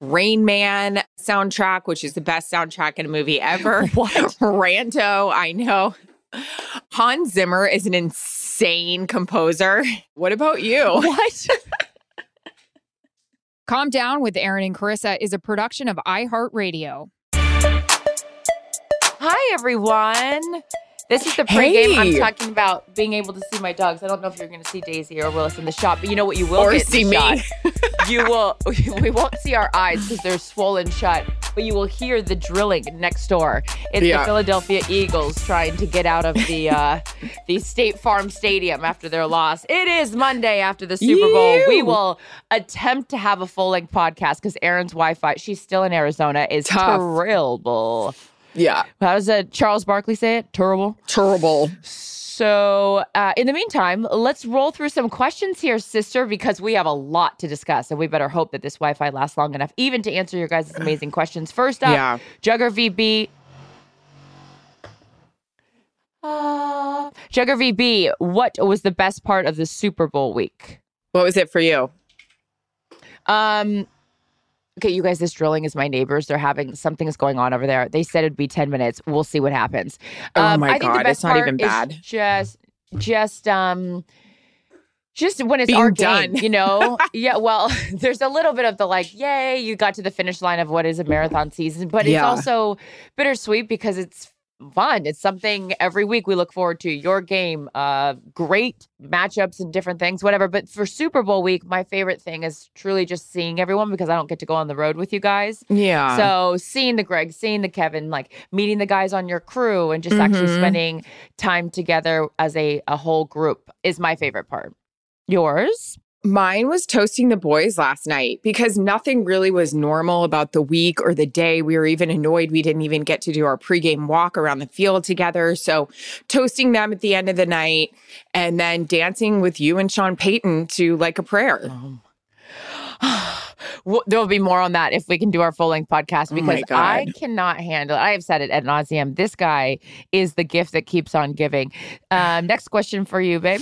Rain Man soundtrack, which is the best soundtrack in a movie ever. What? Ranto, I know. Hans Zimmer is an insane composer. What about you? What? Calm Down with Erin and Charissa is a production of iHeartRadio. Hi, everyone. This is the pregame. I'm talking about being able to see my dogs. I don't know if you're going to see Daisy or Willis in the shot, but you know what you will Or see me. shot? You will. We won't see our eyes because they're swollen shut, but you will hear the drilling next door. It's Yeah. the Philadelphia Eagles trying to get out of the uh, the State Farm Stadium after their loss. It is Monday after the Super Bowl. We will attempt to have a full length podcast because Erin's Wi-Fi, she's still in Arizona, is Tough. terrible. Yeah. How does uh, Charles Barkley say it? Terrible. Terrible. So, uh, in the meantime, let's roll through some questions here, sister, because we have a lot to discuss, and we better hope that this Wi-Fi lasts long enough, even to answer your guys' amazing questions. First up, Yeah. Jugger VB. Uh, Jugger VB, what was the best part of the Super Bowl week? What was it for you? Um, okay, you guys, this drilling is my neighbors. They're having something's going on over there. They said it'd be 10 minutes. We'll see what happens. Oh Um, my I think the God, best it's not even bad. Just, just, um, just when it's Being our game, done. you know? yeah, well, there's a little bit of the like, yay, you got to the finish line of what is a marathon season, but it's Yeah. also bittersweet because it's fun. It's something every week we look forward to. Your game, uh, great matchups and different things, whatever. But for Super Bowl week, my favorite thing is truly just seeing everyone because I don't get to go on the road with you guys. Yeah. So seeing the Greg, seeing the Kevin, like meeting the guys on your crew and just actually Mhm. spending time together as a, a whole group is my favorite part. Yours? Mine was toasting the boys last night because nothing really was normal about the week or the day. We were even annoyed we didn't even get to do our pregame walk around the field together. So, toasting them at the end of the night and then dancing with you and Sean Payton to like a prayer. Well, there will be more on that if we can do our full length podcast Oh because I cannot handle it. I have said it ad nauseum. This guy is the gift that keeps on giving. Um, next question for you, babe.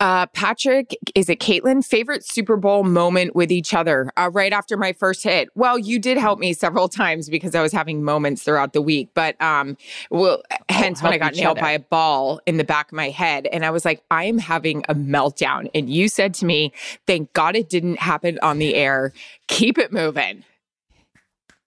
Uh, Patrick, is it Caitlin? Favorite Super Bowl moment with each other uh, right after my first hit? Well, you did help me several times because I was having moments throughout the week, but um, well, hence when I got nailed other. by a ball in the back of my head, and I was like, I am having a meltdown. And you said to me, "Thank God it didn't happen on the air. Keep it moving."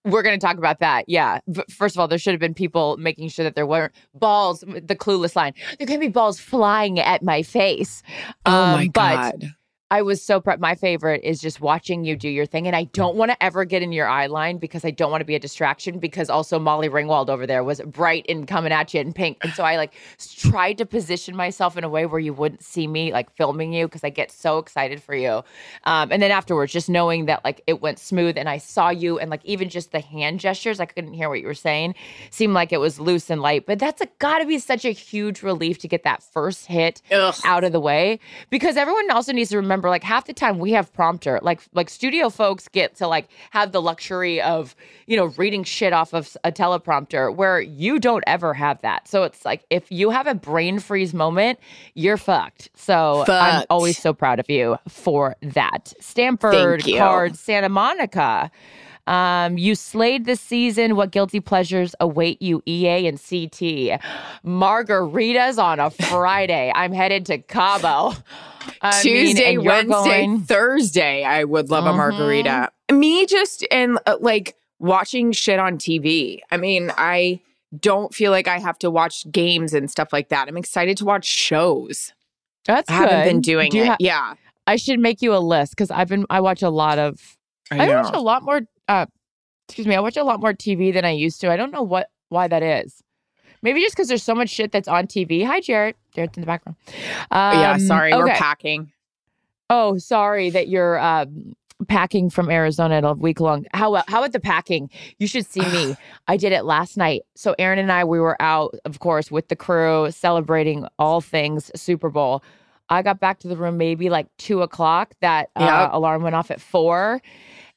We're going to talk about that. Yeah. First of all, there should have been people making sure that there weren't balls, the clueless line. There can be balls flying at my face. Oh Um, my but God! I was so proud. My favorite is just watching you do your thing. And I don't want to ever get in your eye line because I don't want to be a distraction because also Molly Ringwald over there was bright and coming at you in pink. And so I like tried to position myself in a way where you wouldn't see me like filming you because I get so excited for you. Um, and then afterwards, just knowing that like it went smooth and I saw you and like even just the hand gestures, I couldn't hear what you were saying, seemed like it was loose and light. But that's got to be such a huge relief to get that first hit Ugh. out of the way because everyone also needs to remember like half the time we have prompter like like studio folks get to like have the luxury of you know reading shit off of a teleprompter where you don't ever have that. So it's like if you have a brain freeze moment you're fucked. So i'm always so proud of you for that. Stanford card santa monica um, you slayed this season. What guilty pleasures await you, EA and CT? Margaritas on a Friday. I'm headed to Cabo. I Tuesday, you're Wednesday, going- Thursday, I would love a Mhm. margarita. Me just and uh, like watching shit on TV. I mean, I don't feel like I have to watch games and stuff like that. I'm excited to watch shows. That's I haven't been doing Do it. ha- yeah. I should make you a list because I've been. I watch a lot of. I, watch a lot more. Uh, excuse me. I watch a lot more TV than I used to. I don't know what why that is. Maybe just because there's so much shit that's on TV. Hi, Jared. Jared's in the background. Um, yeah, sorry, we're packing. Oh, sorry that you're um, packing from Arizona a week long. How how about the packing? You should see me. I did it last night. So Erin and I we were out, of course, with the crew celebrating all things Super Bowl. I got back to the room maybe like two o'clock. That uh, Yep. alarm went off at four,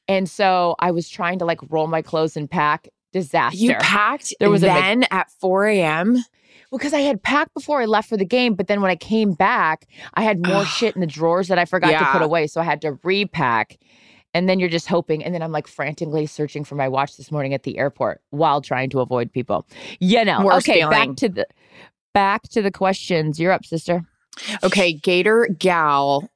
and so I was trying to like roll my clothes and pack. Disaster. You packed There was a big- then at 4 a.m. because I had packed before I left for the game, but then when I came back, I had more shit in the drawers that I forgot to put away. So I had to repack. And then you're just hoping. And then I'm like frantically searching for my watch this morning at the airport while trying to avoid people. You know. Worst okay, feeling. back to the back to the questions. You're up, sister. Okay, Gator Gal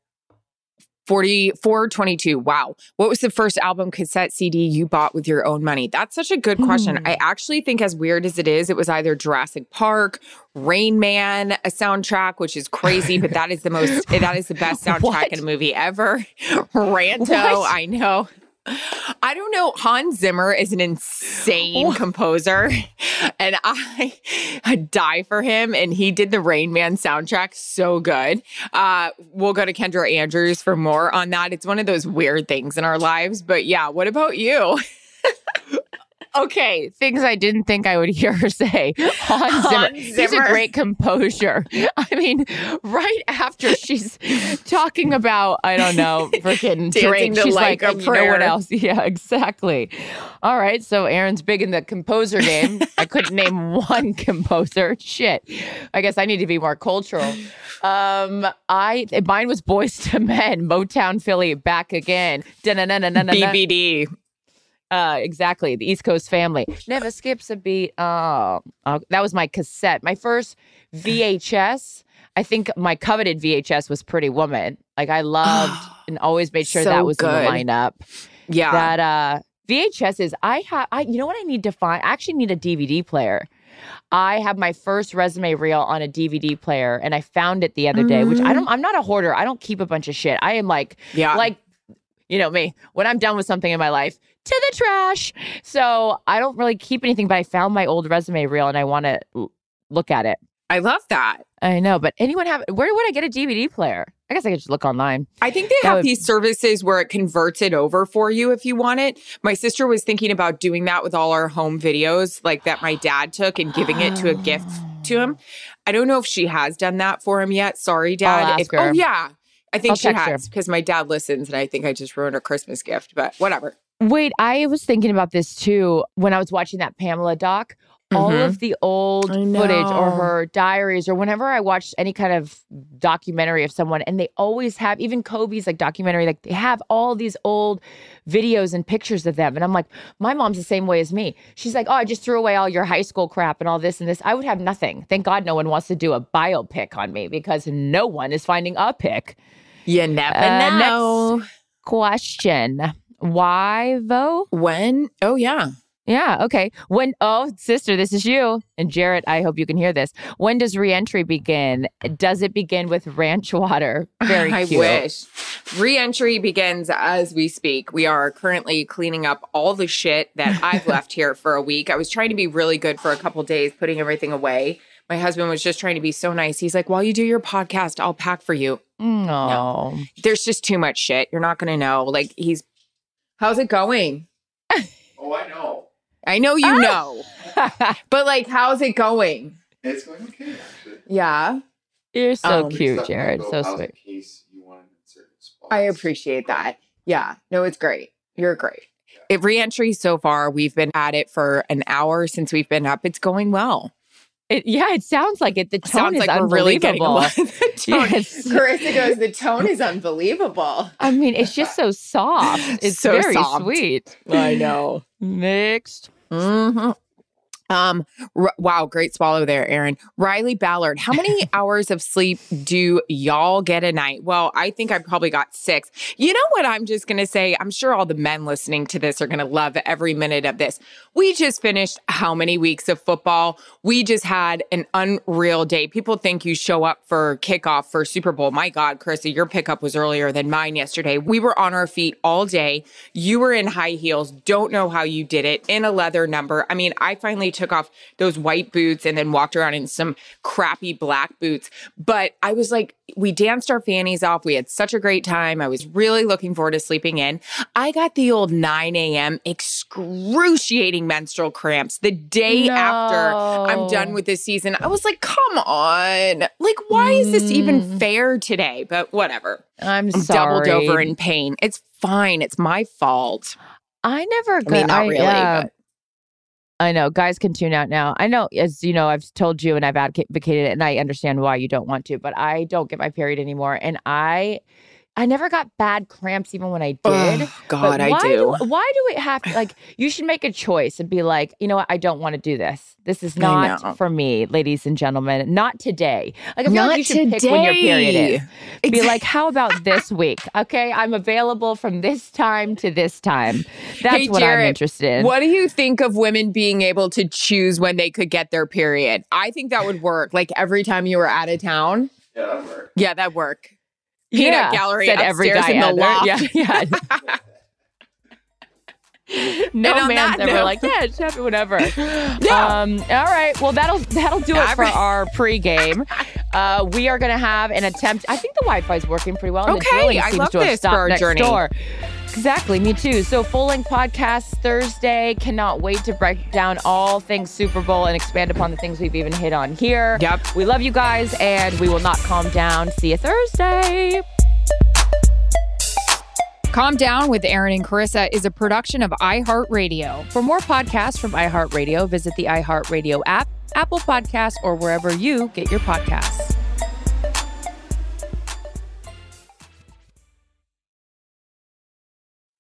4422. Wow. What was the first album cassette CD you bought with your own money? That's such a good question. Hmm. I actually think, as weird as it is, it was either Jurassic Park, Rain Man, a soundtrack, which is crazy, but that is the most, that is the best soundtrack in a movie ever. Ranto, What? I know. I don't know. Hans Zimmer is an insane composer, and I, I die for him. And he did the Rain Man soundtrack so good. Uh, we'll go to Kendra Andrews for more on that. It's one of those weird things in our lives. But yeah, what about you? Okay, things I didn't think I would hear her say. Hans Zimmer. Hans He's a great composer. I mean, right after she's talking about, I don't know, freaking Drake, she's Like like, a you know what Prayer." else? Yeah, exactly. All right, so Erin's big in the composer game. I couldn't name one composer. Shit. I guess I need to be more cultural. Um, I mine was Boyz II Men, Motown Philly, back again. BBD. Uh, exactly. The East Coast family never skips a beat. Oh, oh, that was my cassette. My first VHS. I think my coveted VHS was Pretty Woman. Like I loved and always made sure So that was good. in the lineup. Yeah. That uh VHS is I have I you know what I need to find? I actually need a DVD player. I have my first resume reel on a DVD player and I found it the other day, which I don't I'm not a hoarder. I don't keep a bunch of shit. I am like yeah. like you know me when i'm done with something in my life to the trash so i don't really keep anything but i found my old resume reel and i want to l- look at it I love that. i know but anyone have where would i get a dvd player i guess i could just look online I think they That have would- these services where it converts it over for you if you want it. My sister was thinking about doing that with all our home videos, like that my dad took and giving it to a gift to him. I don't know if she has done that for him yet. Sorry, Dad. ask If- oh, her. Oh, yeah. I think I'll she has because my dad listens and I think I just ruined her Christmas gift, but whatever. wait i was thinking about this too when i was watching that pamela doc. All Mhm. of the old footage or her diaries or whenever i watch any kind of documentary of someone and they always have even kobe's like documentary like they have all these old videos and pictures of them and i'm like my mom's the same way as me. She's like oh i just threw away all your high school crap and all this and this. I would have nothing. Thank god no one wants to do a biopic on me because no one is finding a pic You never Uh, know. question why though When? Oh, yeah. Yeah. Okay. When, oh, sister, this is you. And Jarrett, I hope you can hear this. When does reentry begin? Does it begin with ranch water? Very I cute. wish. Reentry begins as we speak. We are currently cleaning up all the shit that I've left here for a week. I was trying to be really good for a couple days, putting everything away. My husband was just trying to be so nice. He's like, while you do your podcast, I'll pack for you. No. There's just too much shit. You're not going to know. Like, he's, how's it going? Oh, I know. I know you know, but like, how's it going? It's going okay, actually. Yeah, You're so Um, cute, Jared. So sweet. In case you want it certain spots. I appreciate that. Yeah, no, it's great. You're great. It reentry so far, we've been at it for an hour since we've been up. It's going well. It, yeah, it sounds like it. The tone Sounds is like we're really unbelievable. the tone. Yes. Charissa goes, the tone is unbelievable. I mean, it's just so soft. It's So very soft. sweet. I know. Mixed. hmm Um. r- wow, great swallow there, Erin. Riley Ballard. How many hours of sleep do y'all get a night? Well, I think I probably got six. You know what? I'm just gonna say. I'm sure all the men listening to this are gonna love every minute of this. We just finished how many weeks of football? We just had an unreal day. People think you show up for kickoff for Super Bowl. My God, Charissa, your pickup was earlier than mine yesterday. We were on our feet all day. You were in high heels. Don't know how you did it in a leather number. I mean, I finally took off those white boots and then walked around in some crappy black boots. But I was like, we danced our fannies off. We had such a great time. I was really looking forward to sleeping in. I got the old 9 a.m. excruciating menstrual cramps the day after I'm done with this season. I was like, come on. Like, why is this even Mm. fair today? But whatever. I'm, I'm sorry. doubled over in pain. It's fine. It's my fault. I never. I mean, not really, yeah. but I know guys can tune out now. I know, as you know, I've told you and I've advocated it, and I understand why you don't want to, but I don't get my period anymore, and I, I never got bad cramps even when I did. Ugh, But God, I why do. Why do it have to like? You should make a choice and be like, you know what? I don't want to do this. This is not for me, ladies and gentlemen. Not today. Like I feel Not like you should pick when your period is. today. Be like, how about this week? Okay, I'm available from this time to this time. That's Hey, what I'm interested in. What do you think of women being able to choose when they could get their period? I think that would work. Like every time you were out of town. Yeah, that'd work. Yeah, that'd work. Peanut Yeah, gallery said every guy in the loft. Yeah, yeah. no man's ever note- like, yeah, happy, whatever. Um, all right. Well, that'll that'll do it for our pregame. Uh, we are going to have an attempt. I think the Wi-Fi is working pretty well. and the Okay, drilling I seems love to have this for our next journey. door. Exactly, me too. So full length podcast Thursday. Cannot wait to break down all things Super Bowl and expand upon the things we've even hit on here. Yep. We love you guys, and we will not calm down. See you Thursday. Calm Down with Erin and Charissa is a production of iHeartRadio. For more podcasts from iHeartRadio, visit the iHeartRadio app, Apple Podcasts, or wherever you get your podcasts.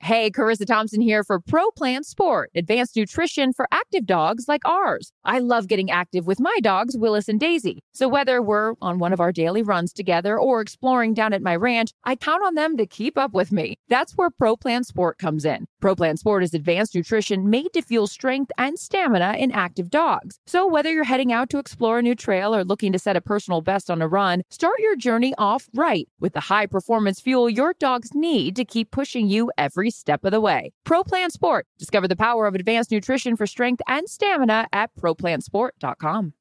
Hey, Charissa Thompson here for Pro Plan Sport, advanced nutrition for active dogs like ours. I love getting active with my dogs, Willis and Daisy. So whether we're on one of our daily runs together or exploring down at my ranch, I count on them to keep up with me. That's where Pro Plan Sport comes in. Pro Plan Sport is advanced nutrition made to fuel strength and stamina in active dogs. So whether you're heading out to explore a new trail or looking to set a personal best on a run, start your journey off right with the high performance fuel your dogs need to keep pushing you every every step of the way. ProPlan Sport. Discover the power of advanced nutrition for strength and stamina at ProPlansport.com.